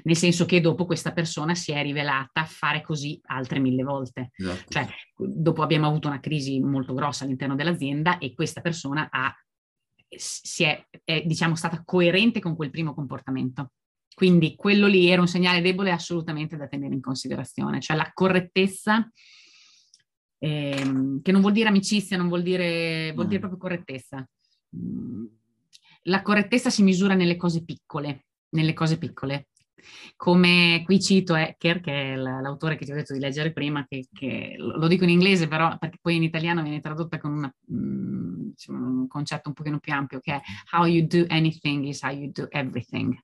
C: Nel senso che dopo questa persona si è rivelata fare così altre mille volte.
B: Esatto.
C: Cioè, dopo abbiamo avuto una crisi molto grossa all'interno dell'azienda e questa persona ha, si è, è diciamo, stata coerente con quel primo comportamento. Quindi quello lì era un segnale debole assolutamente da tenere in considerazione, cioè la correttezza ehm, che non vuol dire amicizia, non vuol dire, vuol dire mm. proprio correttezza. Mm. La correttezza si misura nelle cose piccole, nelle cose piccole. Come qui cito Ecker, che è l'autore che ti ho detto di leggere prima, che, che lo dico in inglese però perché poi in italiano viene tradotta con una, mm, diciamo, un concetto un pochino più ampio che è how you do anything is how you do everything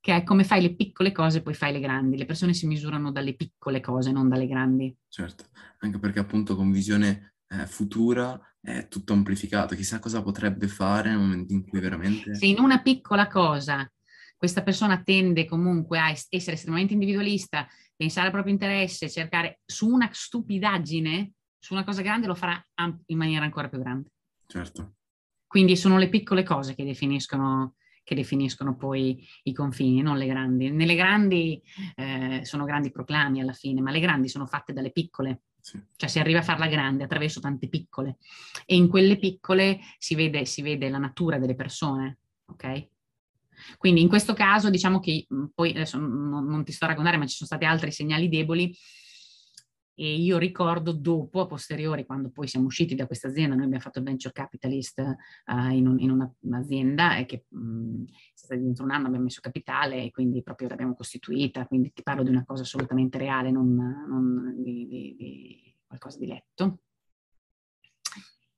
C: che è come fai le piccole cose, poi fai le grandi. Le persone si misurano dalle piccole cose, non dalle grandi.
B: Certo, anche perché appunto con visione eh, futura è tutto amplificato. Chissà cosa potrebbe fare nel momento in cui veramente...
C: Se in una piccola cosa questa persona tende comunque a essere estremamente individualista, pensare al proprio interesse, cercare su una stupidaggine, su una cosa grande, lo farà in maniera ancora più grande.
B: Certo.
C: Quindi sono le piccole cose che definiscono che definiscono poi i confini, non le grandi. Nelle grandi eh, sono grandi proclami alla fine, ma le grandi sono fatte dalle piccole.
B: Sì.
C: Cioè si arriva a farla grande attraverso tante piccole e in quelle piccole si vede, si vede la natura delle persone, ok? Quindi in questo caso diciamo che poi adesso non, non ti sto a raccontare, ma ci sono stati altri segnali deboli e io ricordo dopo, a posteriori, quando poi siamo usciti da questa azienda, noi abbiamo fatto il venture capitalist uh, in, un, in una, un'azienda e che mh, dentro un anno abbiamo messo capitale e quindi proprio l'abbiamo costituita, quindi ti parlo di una cosa assolutamente reale, non, non di, di, di qualcosa di letto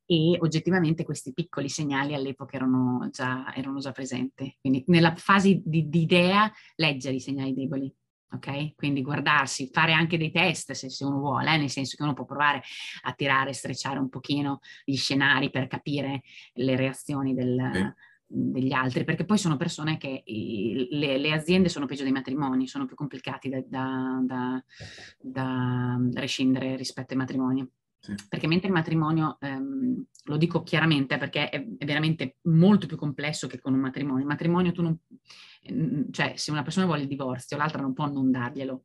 C: e oggettivamente questi piccoli segnali all'epoca erano già, erano già presenti. Quindi nella fase di, di, idea leggere i segnali deboli. Ok? Quindi guardarsi, fare anche dei test se, se uno vuole, eh? nel senso che uno può provare a tirare, strecciare un pochino gli scenari per capire le reazioni del, sì. degli altri, perché poi sono persone che le, le, aziende sono peggio dei matrimoni, sono più complicati da, da, da, da rescindere rispetto ai matrimoni. Sì. Perché mentre il matrimonio, ehm, lo dico chiaramente perché è, è, veramente molto più complesso che con un matrimonio. Il matrimonio tu non, ehm, cioè se una persona vuole il divorzio, l'altra non può non darglielo.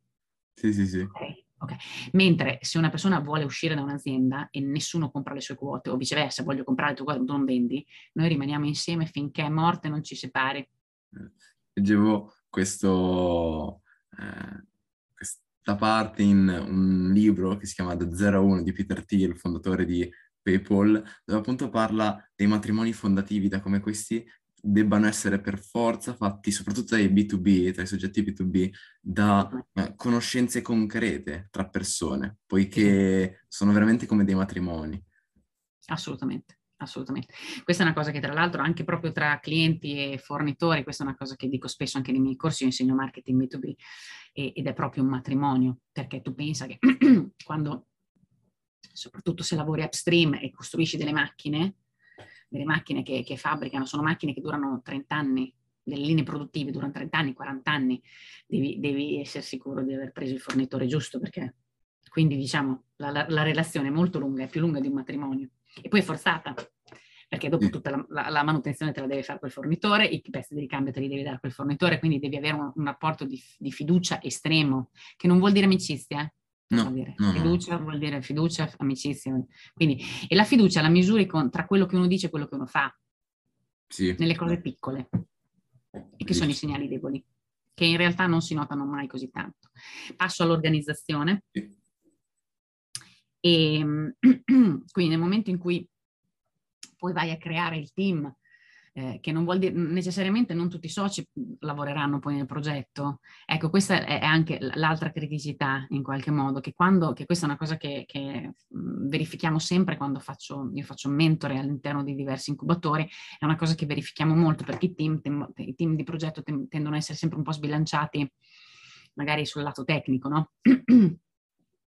B: Sì, sì, sì.
C: Okay. Okay. Mentre se una persona vuole uscire da un'azienda e nessuno compra le sue quote, o viceversa, voglio comprare le tue quote, tu non vendi, noi rimaniamo insieme finché è morte non ci separi.
B: Leggevo questo, eh, da parte in un libro che si chiama The Zero One di Peter Thiel, fondatore di PayPal, dove appunto parla dei matrimoni fondativi, da come questi debbano essere per forza fatti, soprattutto dai B2B, tra i soggetti B2B, da eh, conoscenze concrete tra persone, poiché sono veramente come dei matrimoni.
C: Assolutamente assolutamente. Questa è una cosa che tra l'altro anche proprio tra clienti e fornitori, questa è una cosa che dico spesso anche nei miei corsi, io insegno marketing B2B ed è proprio un matrimonio, perché tu pensa che quando, soprattutto se lavori upstream e costruisci delle macchine, delle macchine che, che fabbricano, sono macchine che durano 30 anni, delle linee produttive durano 30 anni, 40 anni, devi, devi essere sicuro di aver preso il fornitore giusto perché quindi diciamo la, la, la relazione è molto lunga, è più lunga di un matrimonio e poi è forzata perché dopo tutta la, la, la, manutenzione te la deve fare quel fornitore, i pezzi di ricambio te li devi dare quel fornitore, quindi devi avere un, un rapporto di, di, fiducia estremo, che non vuol dire amicizia, eh?
B: No,
C: vuol dire.
B: no,
C: fiducia no. vuol dire fiducia, amicizia. Quindi, e la fiducia la misuri con, tra quello che uno dice e quello che uno fa,
B: sì.
C: nelle cose piccole, e che sono i segnali deboli, che in realtà non si notano mai così tanto. Passo all'organizzazione. Sì. E quindi nel momento in cui poi vai a creare il team, eh, che non vuol dire necessariamente non tutti i soci lavoreranno poi nel progetto. Ecco, questa è anche l'altra criticità in qualche modo, che, quando, che questa è una cosa che, che verifichiamo sempre quando faccio, io faccio mentore all'interno di diversi incubatori, è una cosa che verifichiamo molto perché i team, i team di progetto tendono a essere sempre un po' sbilanciati magari sul lato tecnico, no?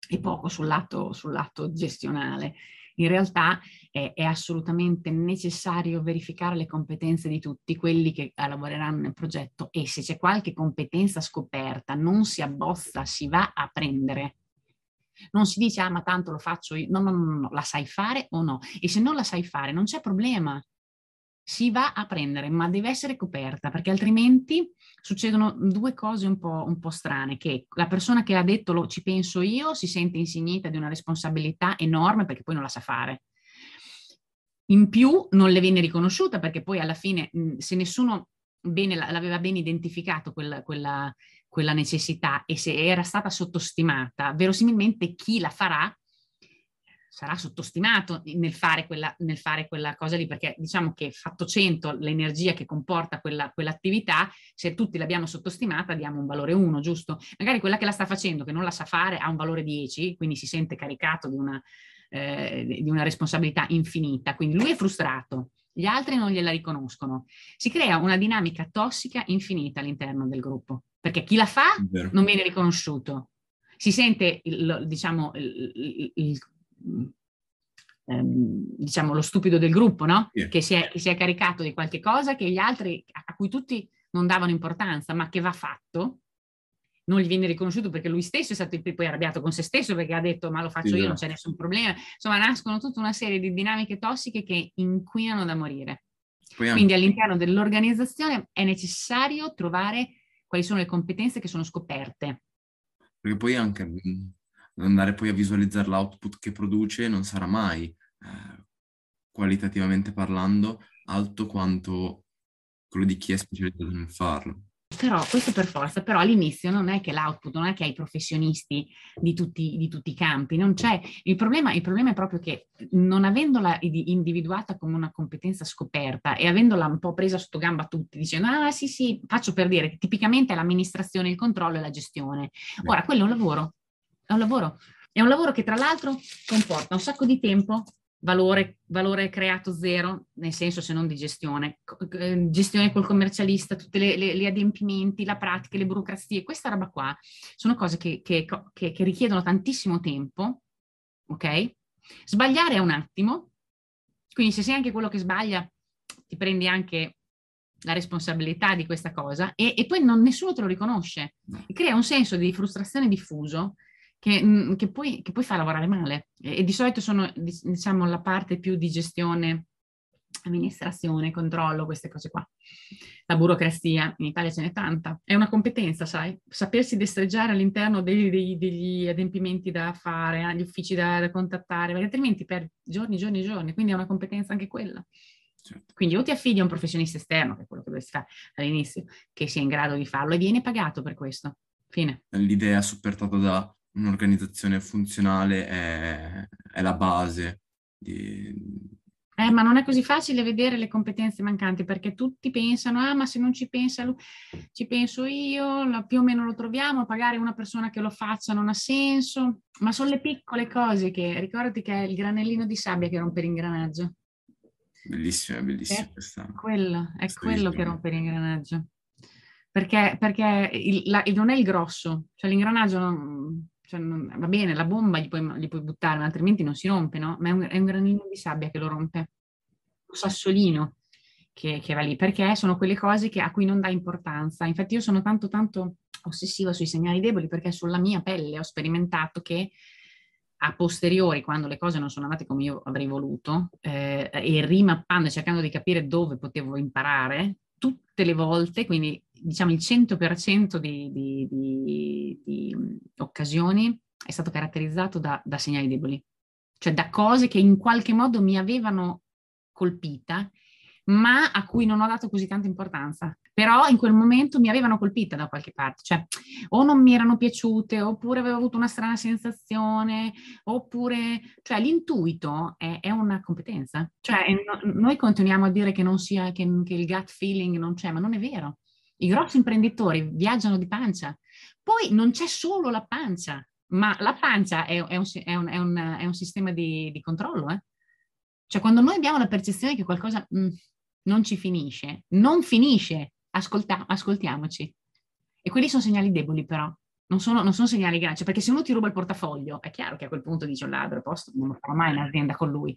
C: e poco sul lato, sul lato gestionale in realtà è, è, assolutamente necessario verificare le competenze di tutti quelli che lavoreranno nel progetto e se c'è qualche competenza scoperta non si abbozza, si va a prendere. Non si dice, ah ma tanto lo faccio io, no, no, no, no, la sai fare o no? E se non la sai fare non c'è problema, si va a prendere, ma deve essere coperta, perché altrimenti succedono due cose un po', un po strane, che la persona che ha detto lo ci penso io si sente insignita di una responsabilità enorme perché poi non la sa fare. In più non le viene riconosciuta perché poi alla fine se nessuno bene, l'aveva ben identificato quella, quella, quella necessità e se era stata sottostimata, verosimilmente chi la farà sarà sottostimato nel fare, quella, nel fare quella cosa lì, perché diciamo che fatto 100 l'energia che comporta quella, quell'attività, se tutti l'abbiamo sottostimata diamo un valore 1, giusto? Magari quella che la sta facendo, che non la sa fare, ha un valore 10, quindi si sente caricato di una, eh, di una responsabilità infinita, quindi lui è frustrato, gli altri non gliela riconoscono. Si crea una dinamica tossica infinita all'interno del gruppo, perché chi la fa non viene riconosciuto. Si sente, il, diciamo, il, il, diciamo lo stupido del gruppo, no? Yeah. Che, si è, che, si è, caricato di qualche cosa che gli altri, a cui tutti non davano importanza, ma che va fatto, non gli viene riconosciuto perché lui stesso è stato poi arrabbiato con se stesso perché ha detto ma lo faccio sì, io, no. non c'è nessun problema. Insomma, nascono tutta una serie di dinamiche tossiche che inquinano da morire. Poi Quindi anche... all'interno dell'organizzazione è necessario trovare quali sono le competenze che sono scoperte.
B: Perché poi anche andare poi a visualizzare l'output che produce non sarà mai, eh, qualitativamente parlando, alto quanto quello di chi è specializzato nel farlo.
C: Però questo per forza, però all'inizio non è che l'output, non è che hai professionisti di tutti, di tutti i campi, non c'è. Il problema, il problema, è proprio che non avendola individuata come una competenza scoperta e avendola un po' presa sotto gamba tutti, dicendo ah sì sì, faccio per dire che tipicamente è l'amministrazione, il controllo e la gestione. Ora, quello è un lavoro, è un lavoro. È un lavoro che tra l'altro comporta un sacco di tempo, valore, valore, creato zero, nel senso se non di gestione, eh, gestione col commercialista, tutti gli adempimenti, la pratica, le burocrazie, questa roba qua sono cose che, che, che, che richiedono tantissimo tempo, ok? Sbagliare è un attimo, quindi se sei anche quello che sbaglia, ti prendi anche la responsabilità di questa cosa e, e poi non, nessuno te lo riconosce. crea un senso di frustrazione diffuso che, mm, che, poi, che poi fa lavorare male. E, e, di solito sono, diciamo, la parte più di gestione, amministrazione, controllo, queste cose qua. La burocrazia, in Italia ce n'è tanta. È una competenza, sai? Sapersi destreggiare all'interno degli, degli, degli adempimenti da fare, agli uffici da, da contattare, perché altrimenti per giorni, giorni, giorni. Quindi è una competenza anche quella. Certo. Quindi o ti affidi a un professionista esterno, che è quello che dovresti fare all'inizio, che sia in grado di farlo e viene pagato per questo. Fine.
B: L'idea supportata da un'organizzazione funzionale è, è la base di...
C: Eh, ma non è così facile vedere le competenze mancanti perché tutti pensano, ah, ma se non ci pensa lui, ci penso io, la, più o meno lo troviamo, pagare una persona che lo faccia non ha senso, ma sono le piccole cose che, ricordati che è il granellino di sabbia che rompe l'ingranaggio.
B: Bellissima, bellissima
C: è questa. Quello, è quello che rompe l'ingranaggio. Perché, perché il, la, non è il grosso, cioè l'ingranaggio non, cioè, non, va bene, la bomba gli puoi, gli puoi, buttare, ma altrimenti non si rompe, no? Ma è un, è un granino di sabbia che lo rompe, un sassolino che, che, va lì, perché sono quelle cose che, a cui non dà importanza. Infatti io sono tanto, tanto ossessiva sui segnali deboli perché sulla mia pelle ho sperimentato che a posteriori, quando le cose non sono andate come io avrei voluto, eh, e rimappando, cercando di capire dove potevo imparare, tutte le volte, quindi diciamo il 100% di, di, di, di occasioni è stato caratterizzato da, da segnali deboli, cioè da cose che in qualche modo mi avevano colpita ma a cui non ho dato così tanta importanza. Però in quel momento mi avevano colpita da qualche parte, cioè o non mi erano piaciute, oppure avevo avuto una strana sensazione, oppure, cioè l'intuito è, è una competenza. Cioè no, noi continuiamo a dire che sia, che, che il gut feeling non c'è, ma non è vero. I grossi imprenditori viaggiano di pancia. Poi non c'è solo la pancia, ma la pancia è, è, un, è un, un, un, sistema di, di controllo. Eh? Cioè quando noi abbiamo la percezione che qualcosa mh, mm, non ci finisce, non finisce, Ascolta- ascoltiamoci. E quelli sono segnali deboli però, non sono, non sono segnali grandi, cioè, perché se uno ti ruba il portafoglio, è chiaro che a quel punto dice un ladro, posto, non lo farò mai in azienda con lui.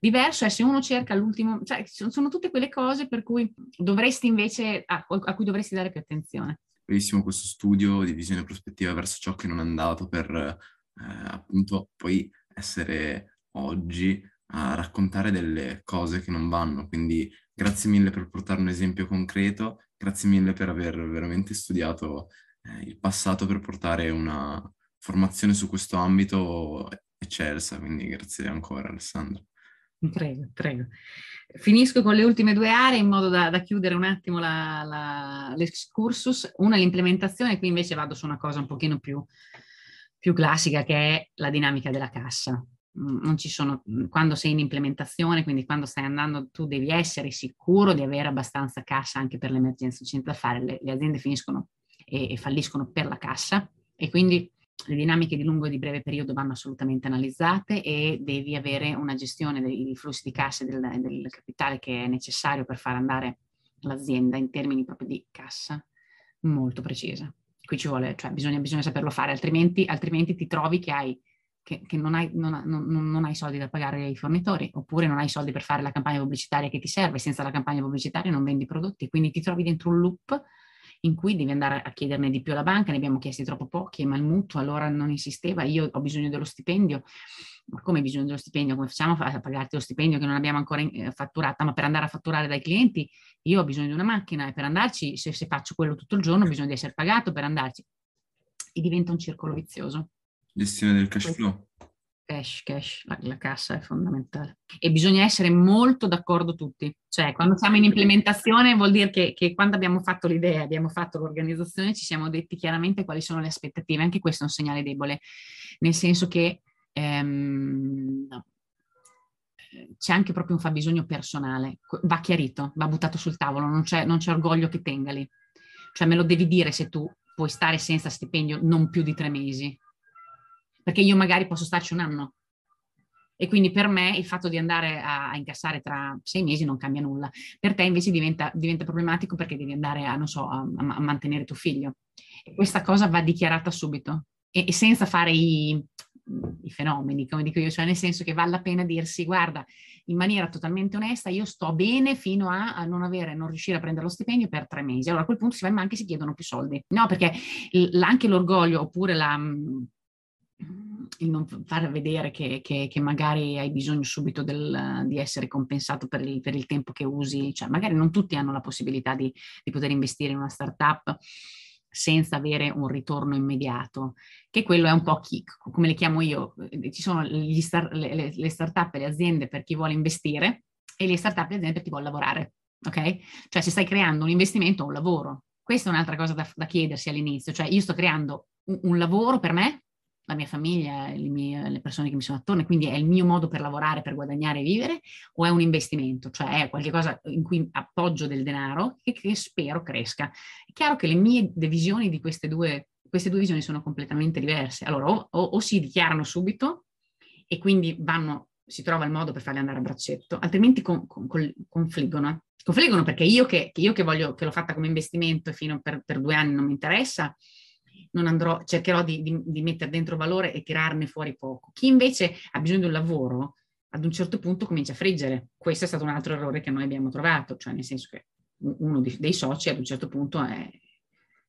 C: Diverso è se uno cerca l'ultimo, cioè sono tutte quelle cose per cui dovresti invece, a, a cui dovresti dare più attenzione.
B: Bellissimo questo studio di visione prospettiva verso ciò che non è andato per eh, appunto poi essere oggi a raccontare delle cose che non vanno, quindi Grazie mille per portare un esempio concreto, grazie mille per aver veramente studiato eh, il passato per portare una formazione su questo ambito eccelsa, quindi grazie ancora Alessandro.
C: Prego, prego. Finisco con le ultime due aree in modo da, da chiudere un attimo l'excursus. Una è l'implementazione, qui invece vado su una cosa un pochino più, più classica che è la dinamica della cassa. Mm, sono, mm, quando sei in implementazione, quindi quando stai andando, tu devi essere sicuro di avere abbastanza cassa anche per l'emergenza, c'è da fare, le, le aziende finiscono e, e, falliscono per la cassa e quindi le dinamiche di lungo e di breve periodo vanno assolutamente analizzate e devi avere una gestione dei flussi di cassa e del, del capitale che è necessario per far andare l'azienda in termini proprio di cassa molto precisa. Qui ci vuole, cioè bisogna, bisogna saperlo fare, altrimenti, altrimenti ti trovi che hai che, che non, hai, non, non, non, hai, soldi da pagare ai fornitori, oppure non hai soldi per fare la campagna pubblicitaria che ti serve, senza la campagna pubblicitaria non vendi prodotti, quindi ti trovi dentro un loop in cui devi andare a chiederne di più alla banca, ne abbiamo chiesti troppo pochi, ma il mutuo allora non esisteva, io ho bisogno dello stipendio, ma come bisogno dello stipendio? Come facciamo a pagarti lo stipendio che non abbiamo ancora eh, fatturata? Ma per andare a fatturare dai clienti io ho bisogno di una macchina e per andarci, se, se faccio quello tutto il giorno, ho bisogno di essere pagato per andarci. E diventa un circolo vizioso.
B: Gestione del cash flow.
C: Cash, cash, la, la, cassa è fondamentale. E bisogna essere molto d'accordo tutti. Cioè, quando siamo in implementazione vuol dire che, che, quando abbiamo fatto l'idea, abbiamo fatto l'organizzazione, ci siamo detti chiaramente quali sono le aspettative. Anche questo è un segnale debole, nel senso che ehm, no, c'è anche proprio un fabbisogno personale. Va chiarito, va buttato sul tavolo, non c'è, non c'è orgoglio che tenga lì. Cioè, me lo devi dire se tu puoi stare senza stipendio non più di tre mesi perché io magari posso starci un anno. E quindi per me il fatto di andare a, a incassare tra sei mesi non cambia nulla. Per te invece diventa, diventa problematico perché devi andare a, so, a, a mantenere tuo figlio. E questa cosa va dichiarata subito e, e senza fare i, i fenomeni, come dico io, cioè nel senso che vale la pena dirsi, guarda, in maniera totalmente onesta, io sto bene fino a, a, non avere, non riuscire a prendere lo stipendio per tre mesi. Allora a quel punto si va ma anche si chiedono più soldi. No, perché l- anche l'orgoglio oppure la, il non far vedere che, che, che, magari hai bisogno subito del, di essere compensato per il, per il, tempo che usi, cioè magari non tutti hanno la possibilità di, di, poter investire in una startup senza avere un ritorno immediato, che quello è un po' kick, come le chiamo io, ci sono star, le, le startup e le aziende per chi vuole investire e le startup e le aziende per chi vuole lavorare, ok? Cioè se stai creando un investimento o un lavoro, questa è un'altra cosa da, da chiedersi all'inizio, cioè io sto creando un, un lavoro per me la mia famiglia, le, mie, le, persone che mi sono attorno, quindi è il mio modo per lavorare, per guadagnare e vivere, o è un investimento, cioè è qualcosa in cui appoggio del denaro e che spero cresca. È chiaro che le mie visioni di queste due, queste due visioni sono completamente diverse. Allora, o, o, o si dichiarano subito e quindi vanno, si trova il modo per farli andare a braccetto, altrimenti con, con, confliggono. Confliggono perché io che, che io che voglio, che l'ho fatta come investimento e fino per, per due anni non mi interessa, non andrò, cercherò di, di, di mettere dentro valore e tirarne fuori poco. Chi invece ha bisogno di un lavoro, ad un certo punto comincia a friggere. Questo è stato un altro errore che noi abbiamo trovato, cioè nel senso che uno dei soci ad un certo punto è,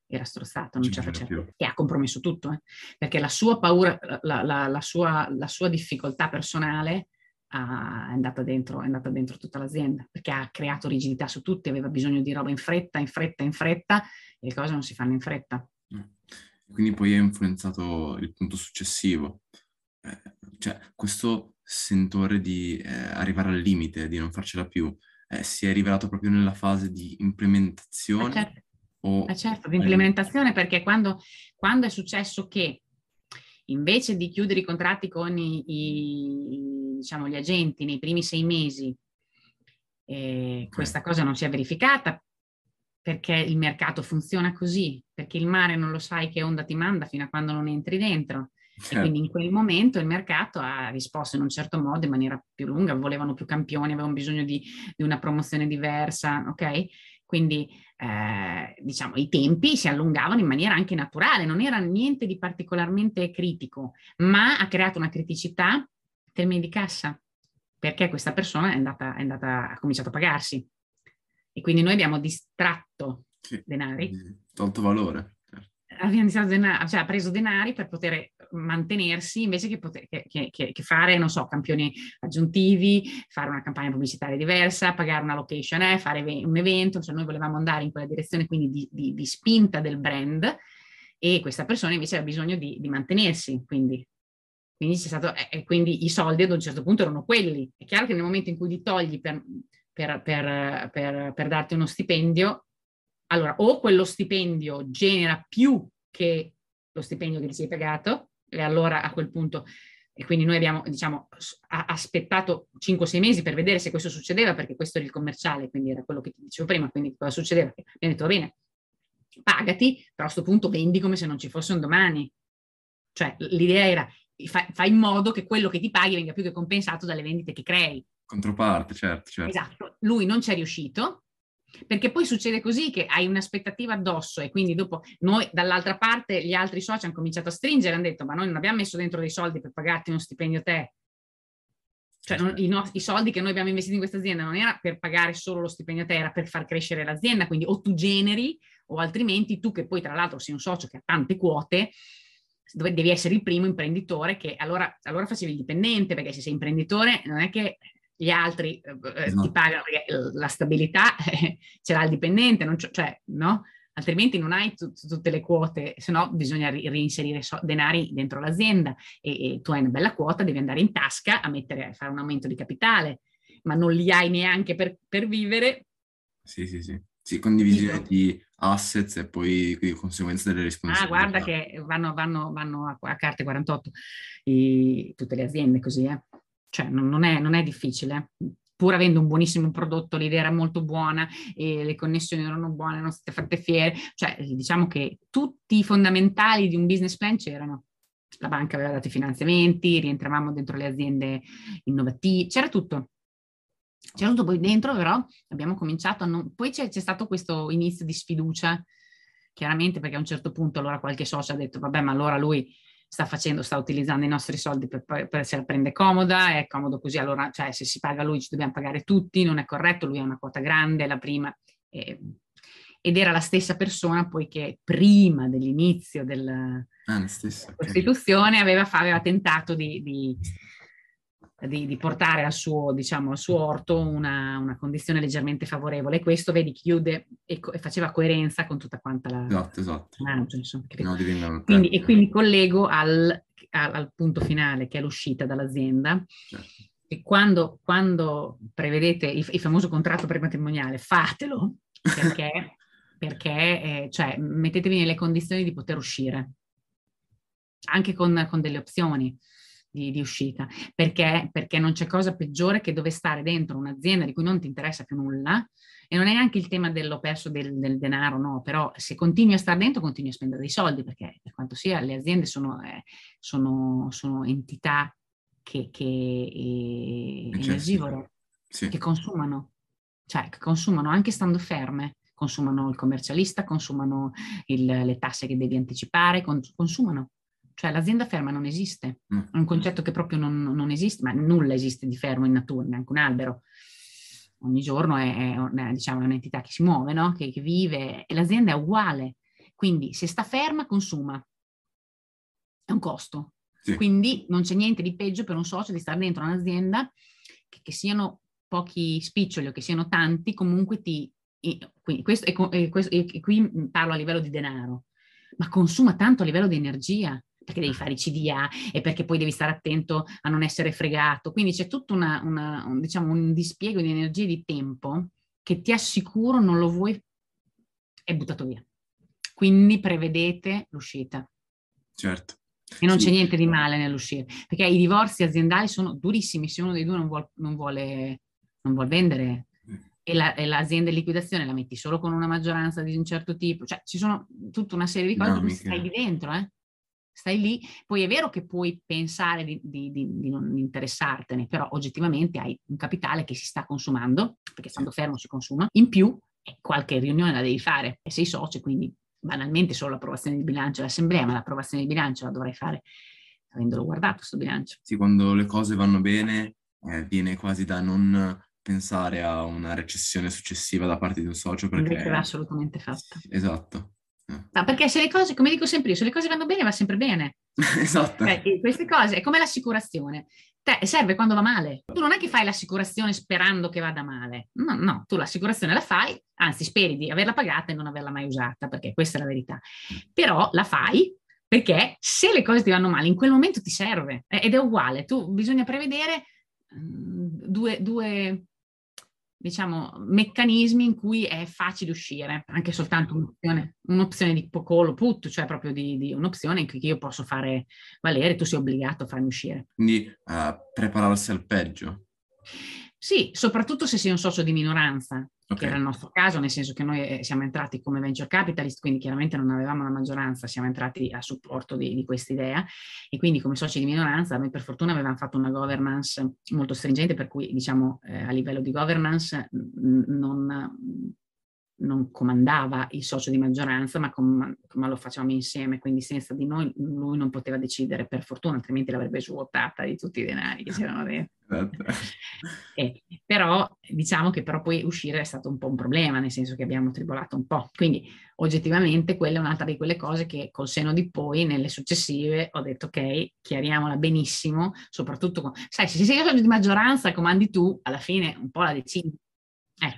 C: era strozzato, non ce la faceva più. E ha compromesso tutto, eh? perché la sua paura, la, la, la, sua, la sua, difficoltà personale ha, è, andata dentro, è andata dentro tutta l'azienda, perché ha creato rigidità su tutti, aveva bisogno di roba in fretta, in fretta, in fretta, e le cose non si fanno in fretta.
B: Quindi poi ha influenzato il punto successivo. Eh, cioè, questo sentore di eh, arrivare al limite, di non farcela più, eh, si è rivelato proprio nella fase di implementazione?
C: Ah, certo, o... ah, certo di implementazione perché quando, quando, è successo che invece di chiudere i contratti con i, i, diciamo, gli agenti nei primi sei mesi, eh, okay. questa cosa non si è verificata perché il mercato funziona così, perché il mare non lo sai che onda ti manda fino a quando non entri dentro. Certo. E quindi in quel momento il mercato ha risposto in un certo modo, in maniera più lunga, volevano più campioni, avevano bisogno di, di una promozione diversa, ok? Quindi eh, diciamo i tempi si allungavano in maniera anche naturale, non era niente di particolarmente critico, ma ha creato una criticità in termini di cassa, perché questa persona è andata, è andata, ha cominciato a pagarsi. E quindi noi abbiamo distratto sì, denari.
B: Tolto valore.
C: Certo. Abbiamo distratto denari, cioè ha preso denari per poter mantenersi invece che, poter, che, che, che, fare, non so, campioni aggiuntivi, fare una campagna pubblicitaria diversa, pagare una location, eh, fare un evento, cioè noi volevamo andare in quella direzione quindi di, di, di spinta del brand e questa persona invece aveva bisogno di, di mantenersi, quindi quindi, stato, eh, quindi, i soldi ad un certo punto erano quelli. È chiaro che nel momento in cui li togli per, per, per, per, per darti uno stipendio, allora o quello stipendio genera più che lo stipendio che ti sei pagato, e allora a quel punto, e quindi noi abbiamo diciamo, aspettato 5-6 mesi per vedere se questo succedeva, perché questo era il commerciale, quindi era quello che ti dicevo prima, quindi cosa succedeva? Abbiamo detto, va bene, pagati, però a questo punto vendi come se non ci fosse un domani. Cioè l'idea era, fai fa in modo che quello che ti paghi venga più che compensato dalle vendite che crei.
B: Controparte, certo, certo.
C: Esatto, lui non ci è riuscito, perché poi succede così che hai un'aspettativa addosso e quindi dopo noi dall'altra parte gli altri soci hanno cominciato a stringere, hanno detto ma noi non abbiamo messo dentro dei soldi per pagarti uno stipendio te, cioè non, i, no, i, soldi che noi abbiamo investito in questa azienda non era per pagare solo lo stipendio a te, era per far crescere l'azienda, quindi o tu generi o altrimenti tu che poi tra l'altro sei un socio che ha tante quote, devi essere il primo imprenditore che allora, allora facevi il dipendente, perché se sei imprenditore non è che gli altri eh, no. ti esatto. pagano perché la stabilità eh, ce l'ha il dipendente, non cioè, no? altrimenti non hai t- tutte le quote, se no bisogna ri- reinserire so- denari dentro l'azienda e-, e, tu hai una bella quota, devi andare in tasca a, mettere, a fare un aumento di capitale, ma non li hai neanche per, per vivere.
B: Sì, sì, sì. Sì, condivisione di assets e poi di conseguenza delle responsabilità.
C: Ah, guarda che vanno, vanno, vanno a, a, carte 48 i, tutte le aziende così, eh. Cioè non, è, non è difficile pur avendo un buonissimo prodotto, l'idea era molto buona e le connessioni erano buone, non state fatte fiere, cioè diciamo che tutti i fondamentali di un business plan c'erano. La banca aveva dato i finanziamenti, rientravamo dentro le aziende innovative, c'era tutto. C'era tutto poi dentro, però abbiamo cominciato a non... Poi c'è, c'è stato questo inizio di sfiducia, chiaramente perché a un certo punto allora qualche socio ha detto, vabbè, ma allora lui sta facendo, sta utilizzando i nostri soldi per, per se la prende comoda, è comodo così, allora cioè, se si paga lui ci dobbiamo pagare tutti, non è corretto, lui ha una quota grande, la prima. Eh, ed era la stessa persona poiché prima dell'inizio della ah, Costituzione aveva, aveva, tentato di, di di, di, portare al suo, diciamo, al suo orto una, una, condizione leggermente favorevole. E questo, vedi, chiude e, e, faceva coerenza con tutta quanta la...
B: Esatto, esatto.
C: Manager, insomma, no, quindi, e quindi collego al, al, al, punto finale, che è l'uscita dall'azienda. Certo. E quando, quando prevedete il, il, famoso contratto prematrimoniale, fatelo, perché, perché eh, cioè, mettetevi nelle condizioni di poter uscire, anche con, con delle opzioni di, di uscita, perché, perché non c'è cosa peggiore che dove stare dentro un'azienda di cui non ti interessa più nulla e non è neanche il tema dell'ho perso del, del, denaro, no, però se continui a stare dentro continui a spendere dei soldi perché per quanto sia le aziende sono, eh, sono, sono entità che, che eh, energivore, sì. che consumano, cioè che consumano anche stando ferme, consumano il commercialista, consumano il, le tasse che devi anticipare, consumano. Cioè l'azienda ferma non esiste, mm. è un concetto che proprio non, non, esiste, ma nulla esiste di fermo in natura, neanche un albero. Ogni giorno è, è, diciamo, è un'entità che si muove, no? che, che vive, e l'azienda è uguale. Quindi se sta ferma, consuma. È un costo. Sì. Quindi non c'è niente di peggio per un socio di stare dentro un'azienda che, che siano pochi spiccioli o che siano tanti, comunque ti... Quindi questo, e, questo, e qui parlo a livello di denaro, ma consuma tanto a livello di energia perché devi fare i CDA e perché poi devi stare attento a non essere fregato. Quindi c'è tutto una, una, un, diciamo, un dispiego di energia e di tempo che ti assicuro non lo vuoi, è buttato via. Quindi prevedete l'uscita.
B: Certo.
C: E non sì. c'è niente di male nell'uscire, perché i divorzi aziendali sono durissimi, se uno dei due non, vuol, non, vuole, non vuole vendere e, la, e, l'azienda in liquidazione la metti solo con una maggioranza di un certo tipo, cioè ci sono tutta una serie di cose no, che stai lì dentro, eh? Stai lì, poi è vero che puoi pensare di, di, di, di, non interessartene, però oggettivamente hai un capitale che si sta consumando, perché stando fermo si consuma, in più qualche riunione la devi fare e sei socio, quindi banalmente solo l'approvazione di bilancio l'assemblea, ma l'approvazione di bilancio la dovrai fare avendolo guardato questo bilancio.
B: Sì, quando le cose vanno bene eh, viene quasi da non pensare a una recessione successiva da parte di un socio perché...
C: Invece va assolutamente fatta.
B: Esatto.
C: Ma perché se le cose, come dico sempre io, se le cose vanno bene va sempre bene.
B: esatto.
C: Cioè, queste cose è come l'assicurazione. Te serve quando va male. Tu non è che fai l'assicurazione sperando che vada male. No, no, tu l'assicurazione la fai, anzi speri di averla pagata e non averla mai usata, perché questa è la verità. Però la fai perché se le cose ti vanno male, in quel momento ti serve. Ed è uguale. Tu bisogna prevedere mm, due, due diciamo, meccanismi in cui è facile uscire, anche soltanto un'opzione, un'opzione di call put, cioè proprio di, di, un'opzione in cui io posso fare valere, tu sei obbligato a farmi uscire.
B: Quindi uh, prepararsi al peggio.
C: Sì, soprattutto se sei un socio di minoranza, okay. che era il nostro caso, nel senso che noi eh, siamo entrati come venture capitalist, quindi chiaramente non avevamo la maggioranza, siamo entrati a supporto di, di questa idea e quindi come soci di minoranza noi per fortuna avevamo fatto una governance molto stringente, per cui diciamo eh, a livello di governance non non comandava il socio di maggioranza, ma, com- ma, lo facevamo insieme, quindi senza di noi lui non poteva decidere per fortuna, altrimenti l'avrebbe svuotata di tutti i denari che c'erano dentro. Esatto. eh, però diciamo che però poi uscire è stato un po' un problema, nel senso che abbiamo tribolato un po'. Quindi oggettivamente quella è un'altra di quelle cose che col seno di poi, nelle successive, ho detto ok, chiariamola benissimo, soprattutto con... Sai, se sei socio di maggioranza comandi tu, alla fine un po' la decidi Eh,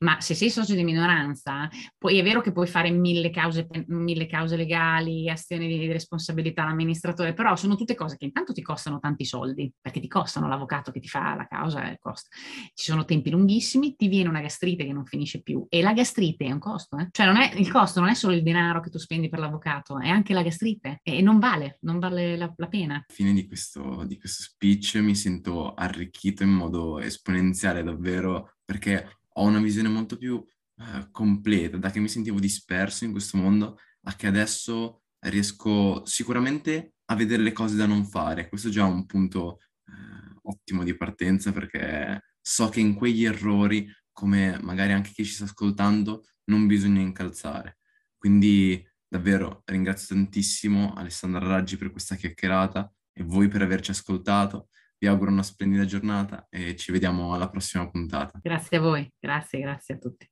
C: ma se sei socio di minoranza, poi è vero che puoi fare mille cause, mille cause legali, azioni di responsabilità all'amministratore, però sono tutte cose che intanto ti costano tanti soldi, perché ti costano l'avvocato che ti fa la causa, costa. ci sono tempi lunghissimi, ti viene una gastrite che non finisce più e la gastrite è un costo, eh? cioè è, il costo non è solo il denaro che tu spendi per l'avvocato, è anche la gastrite e non vale, non vale la, la pena.
B: Alla fine di questo, di questo speech mi sento arricchito in modo esponenziale davvero perché ho una visione molto più eh, completa, da che mi sentivo disperso in questo mondo a che adesso riesco sicuramente a vedere le cose da non fare. Questo è già un punto eh, ottimo di partenza perché so che in quegli errori, come magari anche chi ci sta ascoltando, non bisogna incalzare. Quindi davvero ringrazio tantissimo Alessandra Raggi per questa chiacchierata e voi per averci ascoltato. Vi auguro una splendida giornata e ci vediamo alla prossima puntata.
C: Grazie a voi, grazie, grazie a tutti.